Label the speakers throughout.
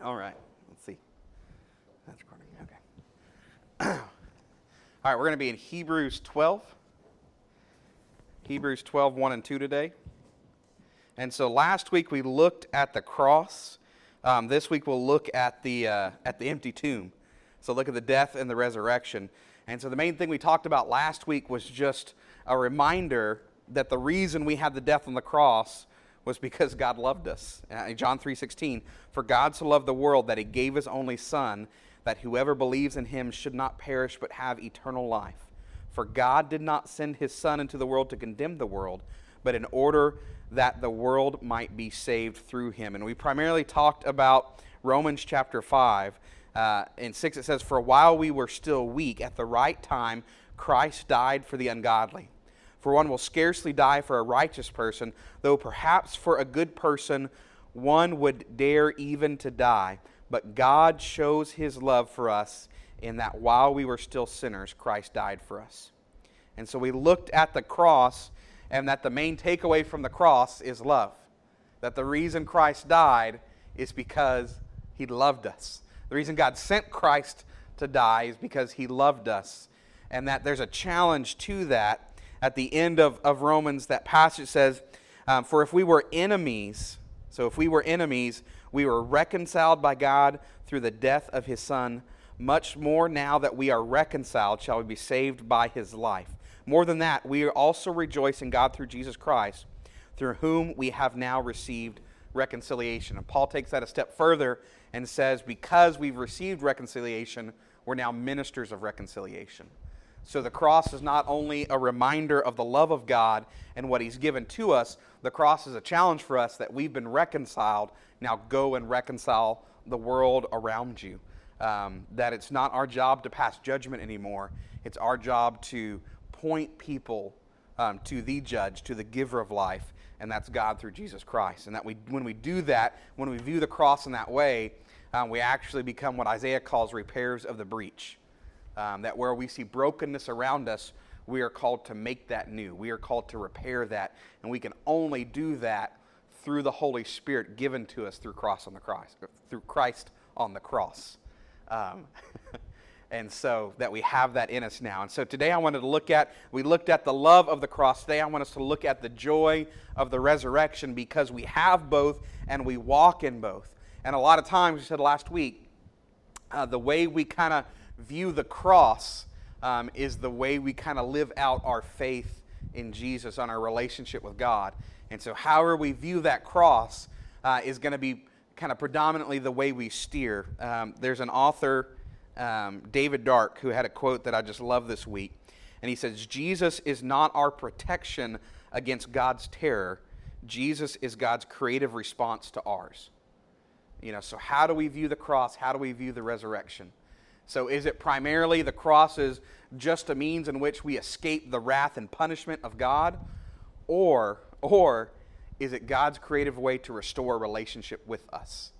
Speaker 1: All right, let's see. That's recording. Okay. All right, we're going to be in Hebrews 12. Hebrews 12, 1 and 2 today. And so last week we looked at the cross. Um, this week we'll look at the, uh, at the empty tomb. So look at the death and the resurrection. And so the main thing we talked about last week was just a reminder that the reason we had the death on the cross was because God loved us. Uh, John 3:16, "For God so loved the world that he gave his only son, that whoever believes in him should not perish but have eternal life. For God did not send his son into the world to condemn the world, but in order that the world might be saved through him." And we primarily talked about Romans chapter 5. Uh, in 6 it says, "For while we were still weak, at the right time Christ died for the ungodly." For one will scarcely die for a righteous person, though perhaps for a good person one would dare even to die. But God shows his love for us in that while we were still sinners, Christ died for us. And so we looked at the cross, and that the main takeaway from the cross is love. That the reason Christ died is because he loved us. The reason God sent Christ to die is because he loved us. And that there's a challenge to that at the end of, of Romans, that passage says, um, For if we were enemies, so if we were enemies, we were reconciled by God through the death of his Son. Much more now that we are reconciled, shall we be saved by his life. More than that, we also rejoice in God through Jesus Christ, through whom we have now received reconciliation. And Paul takes that a step further and says, Because we've received reconciliation, we're now ministers of reconciliation. So the cross is not only a reminder of the love of God and what He's given to us, the cross is a challenge for us that we've been reconciled. Now go and reconcile the world around you. Um, that it's not our job to pass judgment anymore, it's our job to point people um, to the judge, to the giver of life, and that's God through Jesus Christ. And that we, when we do that, when we view the cross in that way, um, we actually become what Isaiah calls repairs of the breach. Um, that where we see brokenness around us, we are called to make that new. We are called to repair that. And we can only do that through the Holy Spirit given to us through cross on the cross, through Christ on the cross. Um, and so that we have that in us now. And so today I wanted to look at, we looked at the love of the cross. Today I want us to look at the joy of the resurrection because we have both and we walk in both. And a lot of times, we said last week, uh, the way we kind of view the cross um, is the way we kind of live out our faith in Jesus on our relationship with God. And so, however we view that cross uh, is going to be kind of predominantly the way we steer. Um, there's an author, um, David Dark, who had a quote that I just love this week. And he says, Jesus is not our protection against God's terror, Jesus is God's creative response to ours. You know, so how do we view the cross? How do we view the resurrection? So is it primarily the cross is just a means in which we escape the wrath and punishment of God? Or, or is it God's creative way to restore relationship with us?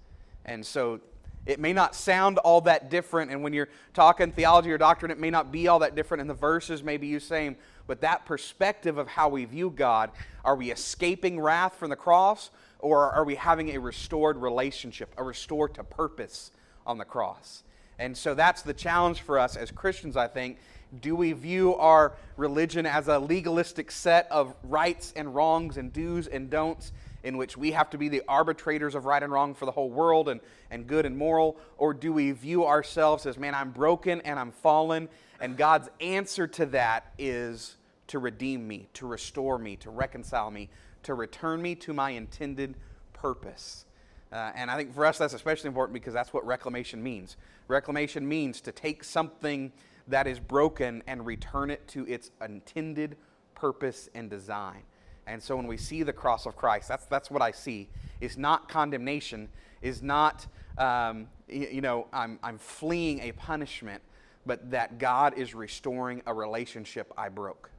Speaker 1: And so it may not sound all that different, and when you're talking theology or doctrine, it may not be all that different, and the verses may be you same, but that perspective of how we view God, are we escaping wrath from the cross, or are we having a restored relationship, a restored to purpose on the cross? And so that's the challenge for us as Christians, I think. Do we view our religion as a legalistic set of rights and wrongs and do's and don'ts in which we have to be the arbitrators of right and wrong for the whole world and, and good and moral? Or do we view ourselves as, man, I'm broken and I'm fallen, and God's answer to that is to redeem me, to restore me, to reconcile me, to return me to my intended purpose? Uh, and I think for us that's especially important because that's what reclamation means. Reclamation means to take something that is broken and return it to its intended purpose and design. And so when we see the cross of Christ, that's, that's what I see. Is not condemnation, is not, um, you, you know, I'm, I'm fleeing a punishment, but that God is restoring a relationship I broke.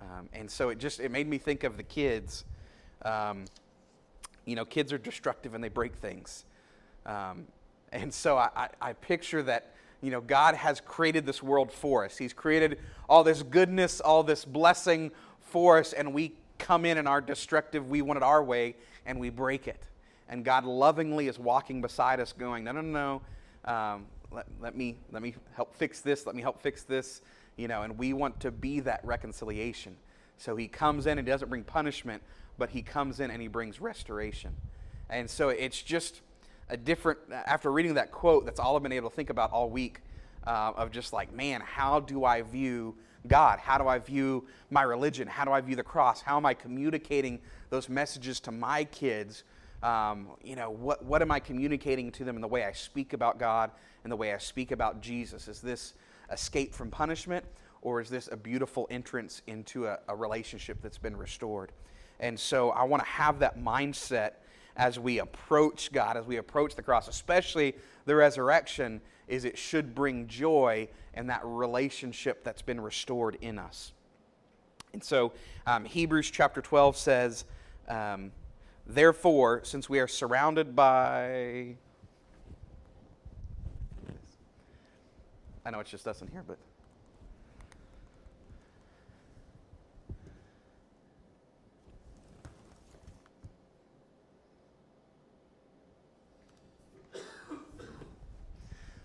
Speaker 1: Um, and so it just, it made me think of the kids. Um, you know, kids are destructive and they break things. Um, and so I, I, picture that, you know, God has created this world for us. He's created all this goodness, all this blessing for us, and we come in and are destructive, we want it our way, and we break it. and God lovingly is walking beside us, going, No, no, no, no. Um, let, let, me, let me help fix this. Let me help fix this. You know, and we want to be that reconciliation. So he comes in and doesn't bring punishment, but he comes in and he brings restoration. And so it's just a different, after reading that quote, that's all I've been able to think about all week uh, of just like, man, how do I view God? How do I view my religion? How do I view the cross? How am I communicating those messages to my kids? Um, you know, what, what am I communicating to them in the way I speak about God and the way I speak about Jesus? Is this escape from punishment or is this a beautiful entrance into a, a relationship that's been restored? And so I want to have that mindset as we approach God, as we approach the cross, especially the resurrection, is it should bring joy and that relationship that's been restored in us. And so um, Hebrews chapter 12 says, um, Therefore, since we are surrounded by. I know it's just us in here, but.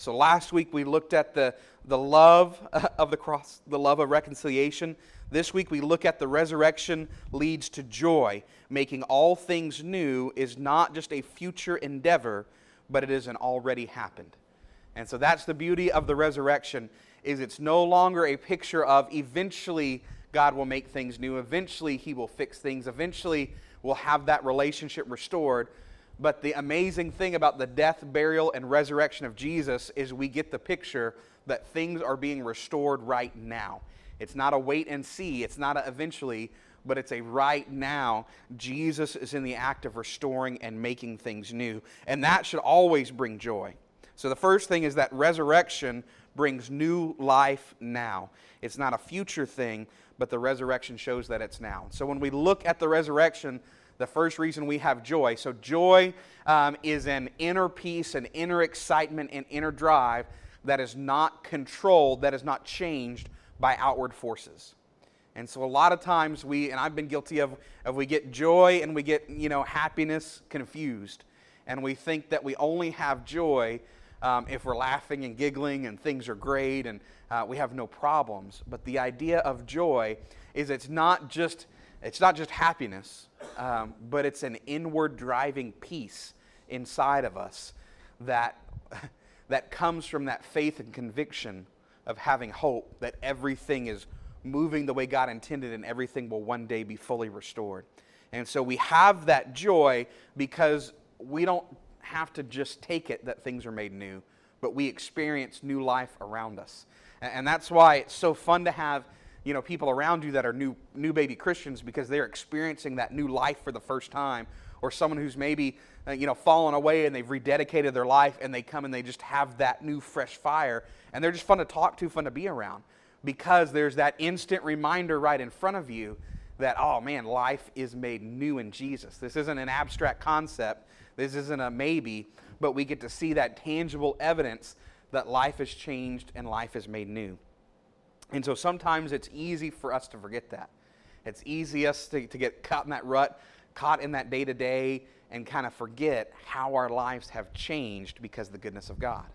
Speaker 1: So last week we looked at the, the love of the cross, the love of reconciliation. This week we look at the resurrection leads to joy. Making all things new is not just a future endeavor, but it is an already happened. And so that's the beauty of the resurrection is it's no longer a picture of eventually God will make things new, eventually he will fix things, eventually we'll have that relationship restored but the amazing thing about the death, burial, and resurrection of Jesus is we get the picture that things are being restored right now. It's not a wait and see, it's not eventually, but it's a right now. Jesus is in the act of restoring and making things new. And that should always bring joy. So the first thing is that resurrection brings new life now. It's not a future thing, but the resurrection shows that it's now. So when we look at the resurrection, the first reason we have joy. So, joy um, is an inner peace, an inner excitement, an inner drive that is not controlled, that is not changed by outward forces. And so, a lot of times we, and I've been guilty of, of we get joy and we get, you know, happiness confused. And we think that we only have joy um, if we're laughing and giggling and things are great and uh, we have no problems. But the idea of joy is it's not just it's not just happiness, um, but it's an inward driving peace inside of us that, that comes from that faith and conviction of having hope that everything is moving the way God intended and everything will one day be fully restored. And so we have that joy because we don't have to just take it that things are made new, but we experience new life around us. And that's why it's so fun to have you know, people around you that are new, new baby Christians because they're experiencing that new life for the first time, or someone who's maybe, uh, you know, fallen away and they've rededicated their life and they come and they just have that new fresh fire, and they're just fun to talk to, fun to be around because there's that instant reminder right in front of you that, oh man, life is made new in Jesus. This isn't an abstract concept, this isn't a maybe, but we get to see that tangible evidence that life has changed and life is made new. And so sometimes it's easy for us to forget that. It's easiest to, to get caught in that rut, caught in that day to day, and kind of forget how our lives have changed because of the goodness of God.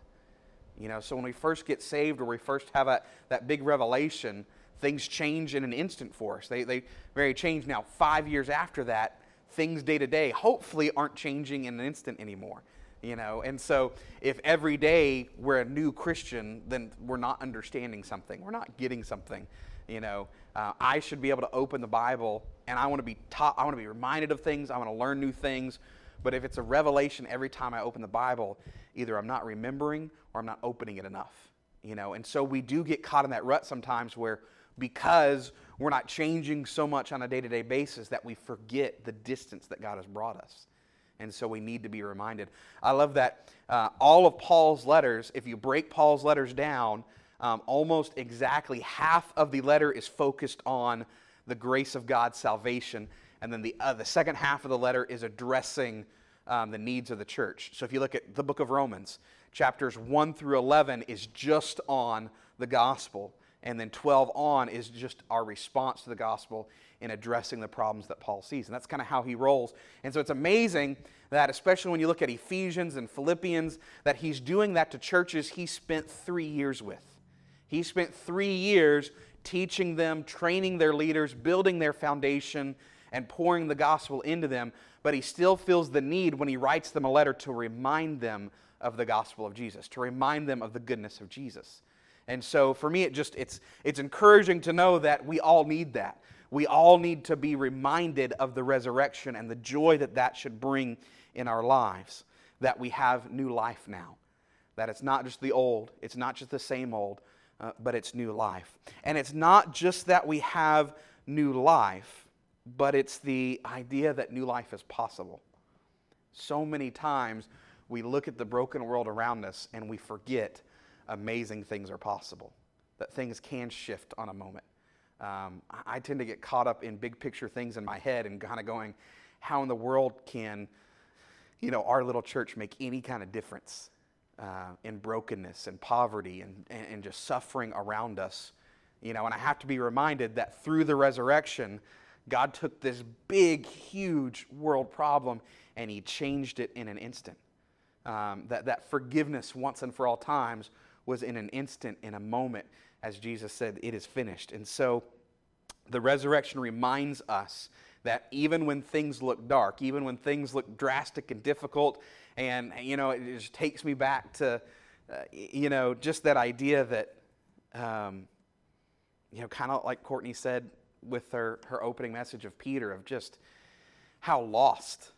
Speaker 1: You know, so when we first get saved or we first have a, that big revelation, things change in an instant for us. They, they very change now. Five years after that, things day to day hopefully aren't changing in an instant anymore you know? And so if every day we're a new christian then we're not understanding something. We're not getting something you know? Uh, i should be able to open the bible and i want to be taught i want to be reminded of things. I want to learn new things. But if it's a revelation every time i open the bible either i'm not remembering or i'm not opening it enough you know? And so we do get caught in that rut sometimes where because we're not changing so much on a day-to-day basis that we forget the distance that god has brought us And so we need to be reminded. I love that uh, all of Paul's letters, if you break Paul's letters down, um, almost exactly half of the letter is focused on the grace of God's salvation. And then the, uh, the second half of the letter is addressing um, the needs of the church. So if you look at the book of Romans, chapters 1 through 11 is just on the gospel. And then 12 on is just our response to the gospel in addressing the problems that Paul sees. And that's kind of how he rolls. And so it's amazing that, especially when you look at Ephesians and Philippians, that he's doing that to churches he spent three years with. He spent three years teaching them, training their leaders, building their foundation, and pouring the gospel into them. But he still feels the need when he writes them a letter to remind them of the gospel of Jesus, to remind them of the goodness of Jesus. And so for me, it just it's it's encouraging to know that we all need that. We all need to be reminded of the resurrection and the joy that that should bring in our lives. That we have new life now. That it's not just the old, it's not just the same old, uh, but it's new life. And it's not just that we have new life, but it's the idea that new life is possible. So many times we look at the broken world around us and we forget amazing things are possible, that things can shift on a moment. Um, I tend to get caught up in big picture things in my head and kind of going, how in the world can, you know, our little church make any kind of difference uh, in brokenness and poverty and, and just suffering around us? You know, and I have to be reminded that through the resurrection, God took this big, huge world problem and He changed it in an instant. Um, that, that forgiveness once and for all times was in an instant, in a moment, as Jesus said, it is finished. And so the resurrection reminds us that even when things look dark, even when things look drastic and difficult, and, you know, it just takes me back to, uh, you know, just that idea that, um, you know, kind of like Courtney said with her, her opening message of Peter, of just how lost,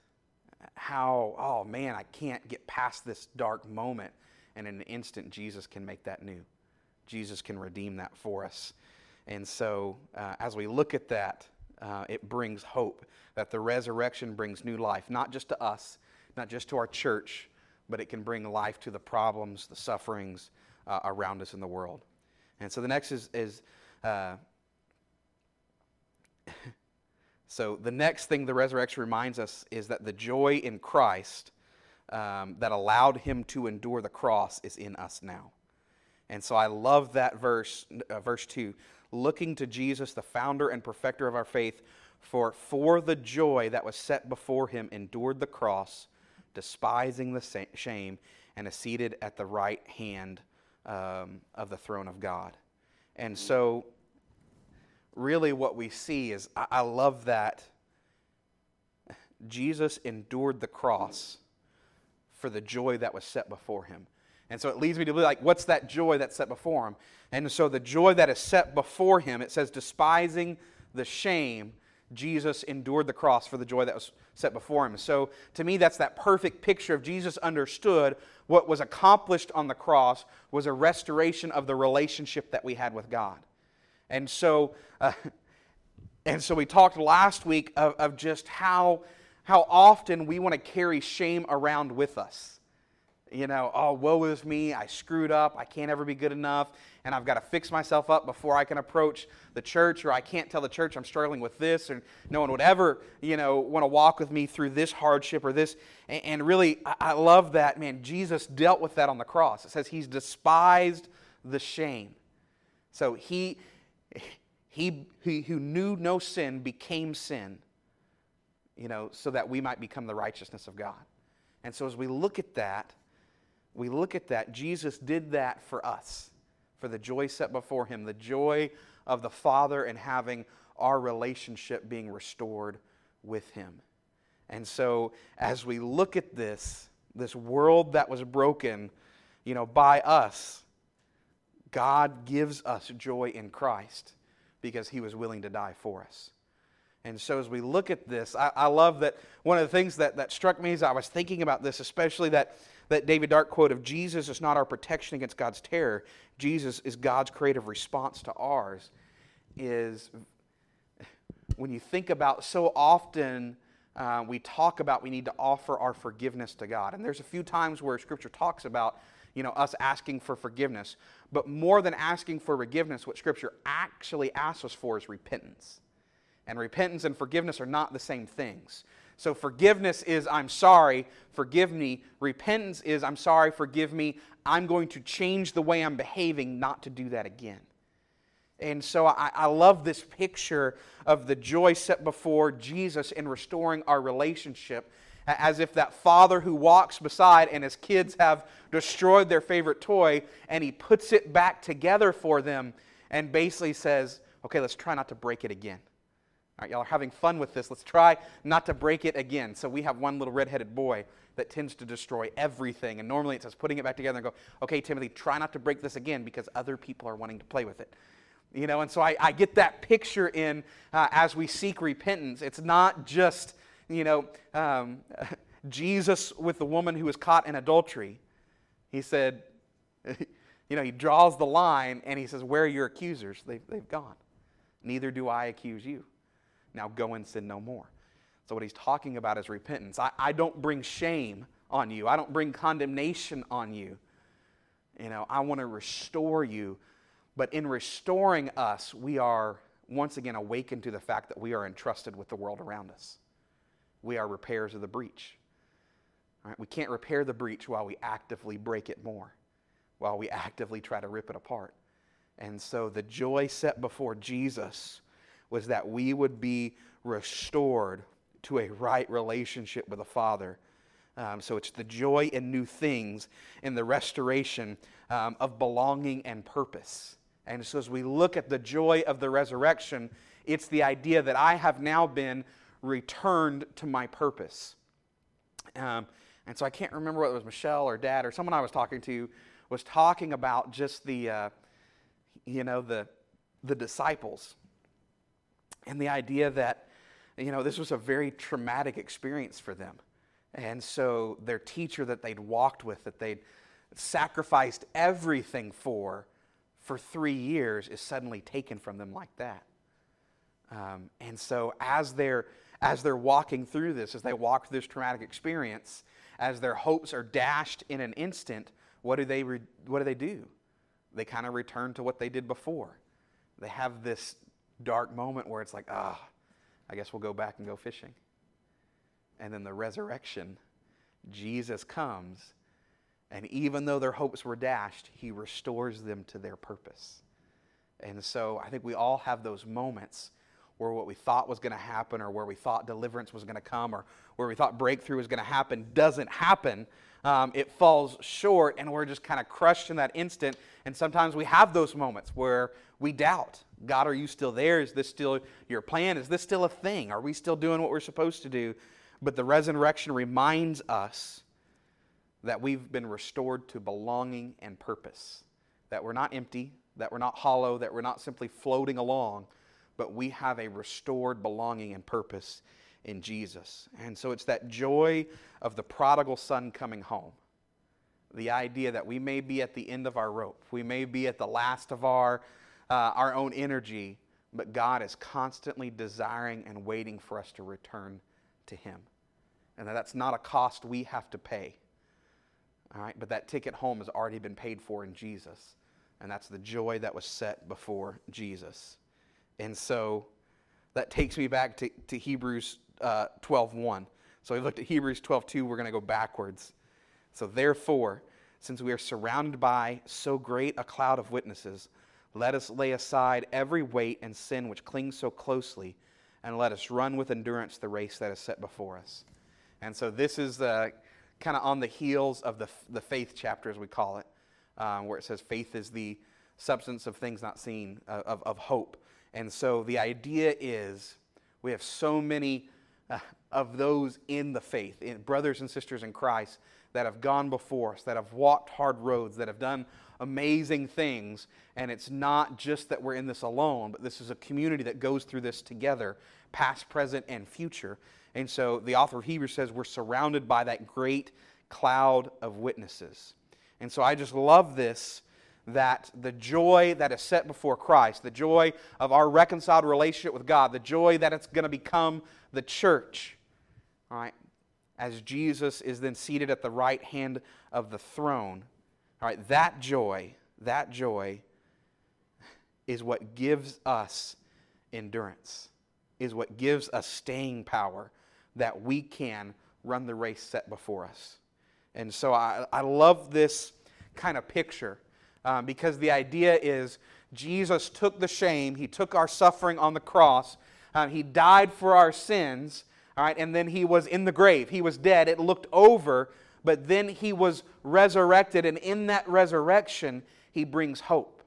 Speaker 1: how, oh man, I can't get past this dark moment. And in an instant, Jesus can make that new. Jesus can redeem that for us. And so, uh, as we look at that, uh, it brings hope that the resurrection brings new life, not just to us, not just to our church, but it can bring life to the problems, the sufferings uh, around us in the world. And so, the next is, is uh, so the next thing the resurrection reminds us is that the joy in Christ um, that allowed him to endure the cross is in us now. And so I love that verse, uh, verse 2. Looking to Jesus, the founder and perfecter of our faith, for for the joy that was set before him endured the cross, despising the shame, and is seated at the right hand um, of the throne of God. And so, really, what we see is I, I love that Jesus endured the cross for the joy that was set before him. And so it leads me to be like, what's that joy that's set before him? And so the joy that is set before him, it says, despising the shame, Jesus endured the cross for the joy that was set before him. So to me, that's that perfect picture of Jesus understood what was accomplished on the cross was a restoration of the relationship that we had with God. And so, uh, and so we talked last week of, of just how how often we want to carry shame around with us. You know, oh, woe is me, I screwed up, I can't ever be good enough, and I've got to fix myself up before I can approach the church, or I can't tell the church I'm struggling with this, and no one would ever, you know, want to walk with me through this hardship or this. And, really, I love that, man. Jesus dealt with that on the cross. It says he's despised the shame. So he, he, he who knew no sin became sin you know, so that we might become the righteousness of God. And so as we look at that, we look at that, Jesus did that for us, for the joy set before him, the joy of the Father and having our relationship being restored with him. And so as we look at this, this world that was broken, you know, by us, God gives us joy in Christ because he was willing to die for us. And so as we look at this, I, I, love that one of the things that, that struck me as I was thinking about this, especially that, that David Dark quote of Jesus is not our protection against God's terror, Jesus is God's creative response to ours, is when you think about so often uh, we talk about we need to offer our forgiveness to God. And there's a few times where Scripture talks about, you know, us asking for forgiveness. But more than asking for forgiveness, what Scripture actually asks us for is repentance. And repentance and forgiveness are not the same things. So forgiveness is I'm sorry, forgive me. Repentance is I'm sorry, forgive me. I'm going to change the way I'm behaving not to do that again. And so I, I, love this picture of the joy set before Jesus in restoring our relationship, as if that father who walks beside and his kids have destroyed their favorite toy, and he puts it back together for them and basically says, Okay, let's try not to break it again. All right, y'all are having fun with this. Let's try not to break it again. So we have one little redheaded boy that tends to destroy everything. And normally it says putting it back together and go, okay, Timothy, try not to break this again because other people are wanting to play with it. You know, and so I, I get that picture in uh, as we seek repentance. It's not just, you know, um, Jesus with the woman who was caught in adultery. He said, you know, he draws the line and he says, Where are your accusers? They've, they've gone. Neither do I accuse you. Now go and sin no more. So, what he's talking about is repentance. I, I don't bring shame on you, I don't bring condemnation on you. You know, I want to restore you but in restoring us, we are once again awakened to the fact that we are entrusted with the world around us. We are repairs of the breach. Right? We can't repair the breach while we actively break it more, while we actively try to rip it apart. And so the joy set before Jesus was that we would be restored to a right relationship with the Father. Um, so it's the joy in new things in the restoration um, of belonging and purpose. And so, as we look at the joy of the resurrection, it's the idea that I have now been returned to my purpose. Um, and so, I can't remember whether it was Michelle or Dad or someone I was talking to was talking about just the, uh, you know, the, the disciples and the idea that, you know, this was a very traumatic experience for them. And so, their teacher that they'd walked with, that they'd sacrificed everything for, for three years is suddenly taken from them like that. Um, and so as they're as they're walking through this, as they walk through this traumatic experience, as their hopes are dashed in an instant, what do they re- what do they do? They kind of return to what they did before. They have this dark moment where it's like, ah, I guess we'll go back and go fishing. And then the resurrection, Jesus comes and even though their hopes were dashed, he restores them to their purpose. And so I think we all have those moments where what we thought was going to happen, or where we thought deliverance was going to come, or where we thought breakthrough was going to happen doesn't happen. Um, it falls short, and we're just kind of crushed in that instant. And sometimes we have those moments where we doubt God, are you still there? Is this still your plan? Is this still a thing? Are we still doing what we're supposed to do? But the resurrection reminds us that we've been restored to belonging and purpose. That we're not empty, that we're not hollow, that we're not simply floating along, but we have a restored belonging and purpose in Jesus. And so it's that joy of the prodigal son coming home. The idea that we may be at the end of our rope, we may be at the last of our, uh, our own energy, but God is constantly desiring and waiting for us to return to Him. And that that's not a cost we have to pay all right, but that ticket home has already been paid for in Jesus. And that's the joy that was set before Jesus. And so that takes me back to, to Hebrews uh, 12.1. So we looked at Hebrews 12.2. We're going to go backwards. So therefore, since we are surrounded by so great a cloud of witnesses, let us lay aside every weight and sin which clings so closely, and let us run with endurance the race that is set before us. And so this is kind of on the heels of the, the faith chapter, as we call it, um, where it says faith is the substance of things not seen, uh, of, of hope. And so the idea is we have so many uh, of those in the faith, in brothers and sisters in Christ, that have gone before us, that have walked hard roads, that have done amazing things. And it's not just that we're in this alone, but this is a community that goes through this together, past, present, and future. And so the author of Hebrews says we're surrounded by that great cloud of witnesses. And so I just love this that the joy that is set before Christ, the joy of our reconciled relationship with God, the joy that it's going to become the church, all right, as Jesus is then seated at the right hand of the throne, all right, that joy, that joy is what gives us endurance, is what gives us staying power that we can run the race set before us. And so I, I love this kind of picture um, because the idea is Jesus took the shame, He took our suffering on the cross, um, He died for our sins, all right, and then He was in the grave. He was dead. It looked over, but then He was resurrected, and in that resurrection, He brings hope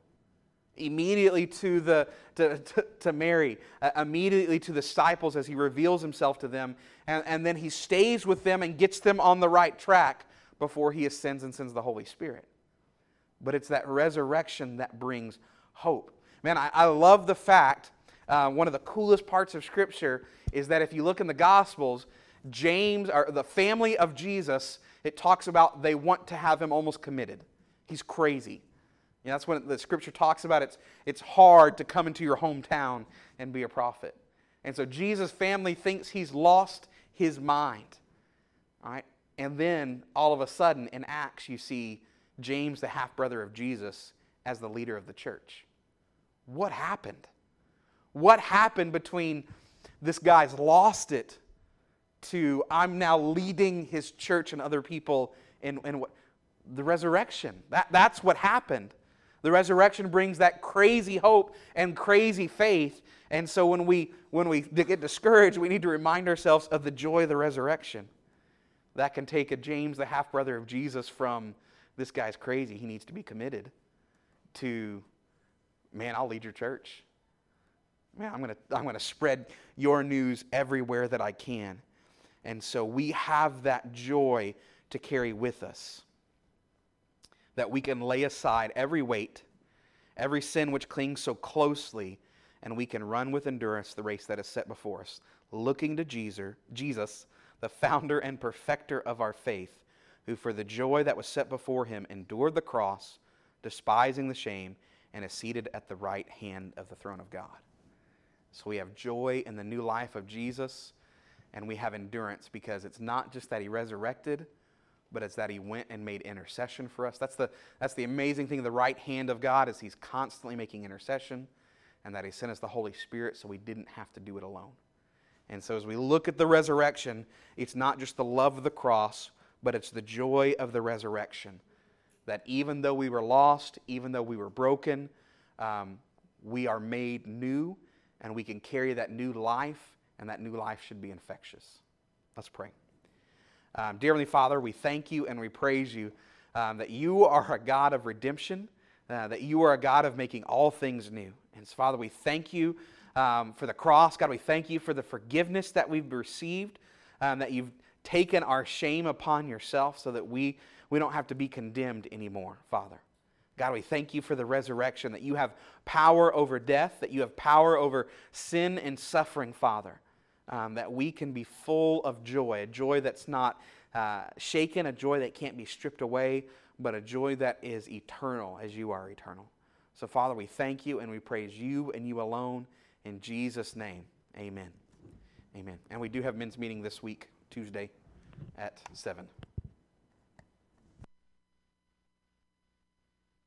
Speaker 1: immediately to, the, to, to, to Mary, uh, immediately to the disciples as he reveals himself to them. And, and then he stays with them and gets them on the right track before he ascends and sends the Holy Spirit. But it's that resurrection that brings hope. Man, I, I love the fact, uh, one of the coolest parts of Scripture is that if you look in the Gospels, James, or the family of Jesus, it talks about they want to have him almost committed. He's crazy. You know, that's when the scripture talks about it's, it's hard to come into your hometown and be a prophet. And so Jesus' family thinks he's lost his mind. All right? And then all of a sudden in Acts, you see James, the half brother of Jesus, as the leader of the church. What happened? What happened between this guy's lost it to I'm now leading his church and other people in, in what? The resurrection. That, that's what happened. The resurrection brings that crazy hope and crazy faith. And so when we, when we get discouraged, we need to remind ourselves of the joy of the resurrection. That can take a James, the half brother of Jesus, from this guy's crazy. He needs to be committed to, man, I'll lead your church. Man, I'm going to I'm going to spread your news everywhere that I can. And so we have that joy to carry with us that we can lay aside every weight, every sin which clings so closely, and we can run with endurance the race that is set before us, looking to Jesus, Jesus, the founder and perfecter of our faith, who for the joy that was set before him endured the cross, despising the shame, and is seated at the right hand of the throne of God. So we have joy in the new life of Jesus, and we have endurance because it's not just that he resurrected but it's that he went and made intercession for us. That's the, that's the amazing thing. The right hand of God is he's constantly making intercession, and that he sent us the Holy Spirit so we didn't have to do it alone. And so as we look at the resurrection, it's not just the love of the cross, but it's the joy of the resurrection. That even though we were lost, even though we were broken, um, we are made new, and we can carry that new life, and that new life should be infectious. Let's pray. Um, dear Heavenly Father, we thank you and we praise you um, that you are a God of redemption, uh, that you are a God of making all things new. And so, Father, we thank you um, for the cross. God, we thank you for the forgiveness that we've received, um, that you've taken our shame upon yourself so that we, we don't have to be condemned anymore, Father. God, we thank you for the resurrection, that you have power over death, that you have power over sin and suffering, Father um, that we can be full of joy, a joy that's not uh, shaken, a joy that can't be stripped away, but a joy that is eternal as you are eternal. So, Father, we thank you and we praise you and you alone. In Jesus' name, amen. Amen. And we do have men's meeting this week, Tuesday at 7.